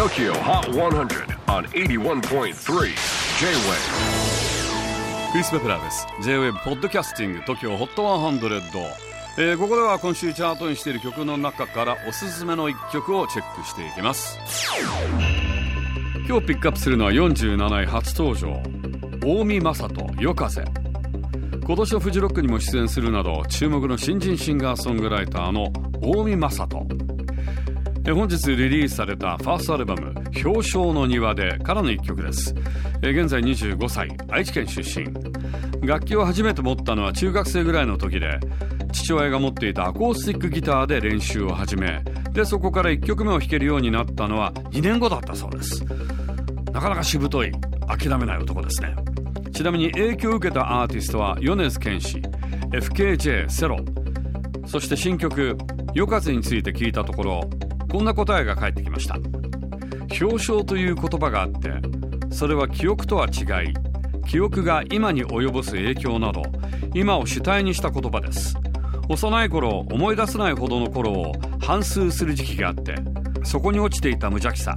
TOKYO HOT 100 on 81.3 J-WAVE クリス・ベプラーです。J-WAVE ポッドキャスティング TOKYO HOT 100、えー、ここでは今週チャートにしている曲の中からおすすめの一曲をチェックしていきます。今日ピックアップするのは47位初登場。大見正人夜風。今年のフジロックにも出演するなど注目の新人シンガーソングライターの大見正人。本日リリースされたファーストアルバム「表彰の庭で」からの一曲です。現在25歳愛知県出身。楽器を初めて持ったのは中学生ぐらいの時で父親が持っていたアコースティックギターで練習を始めでそこから1曲目を弾けるようになったのは2年後だったそうです。なかなかしぶとい諦めない男ですね。ちなみに影響を受けたアーティストは米津玄師 FKJ セロ。そして新曲「夜風」について聞いたところこんな答えが返ってきました。表彰という言葉があってそれは記憶とは違い記憶が今に及ぼす影響など今を主体にした言葉です。幼い頃思い出せないほどの頃を反芻する時期があってそこに落ちていた無邪気さ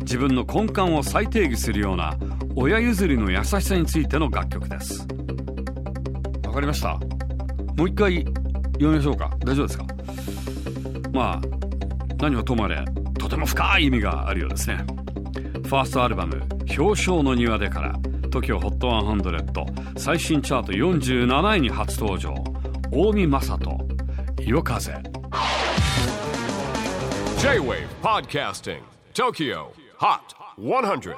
自分の根幹を再定義するような親譲りの優しさについての楽曲です。わかりました。もう一回読みましょうか。大丈夫ですか？まあ何はともあれとても深い意味があるようですね。ファーストアルバム「表彰の庭で」から TOKIOHOT100 最新チャート47位に初登場大見正人夜風。J-WAVE PODCASTING TOKYO HOT 100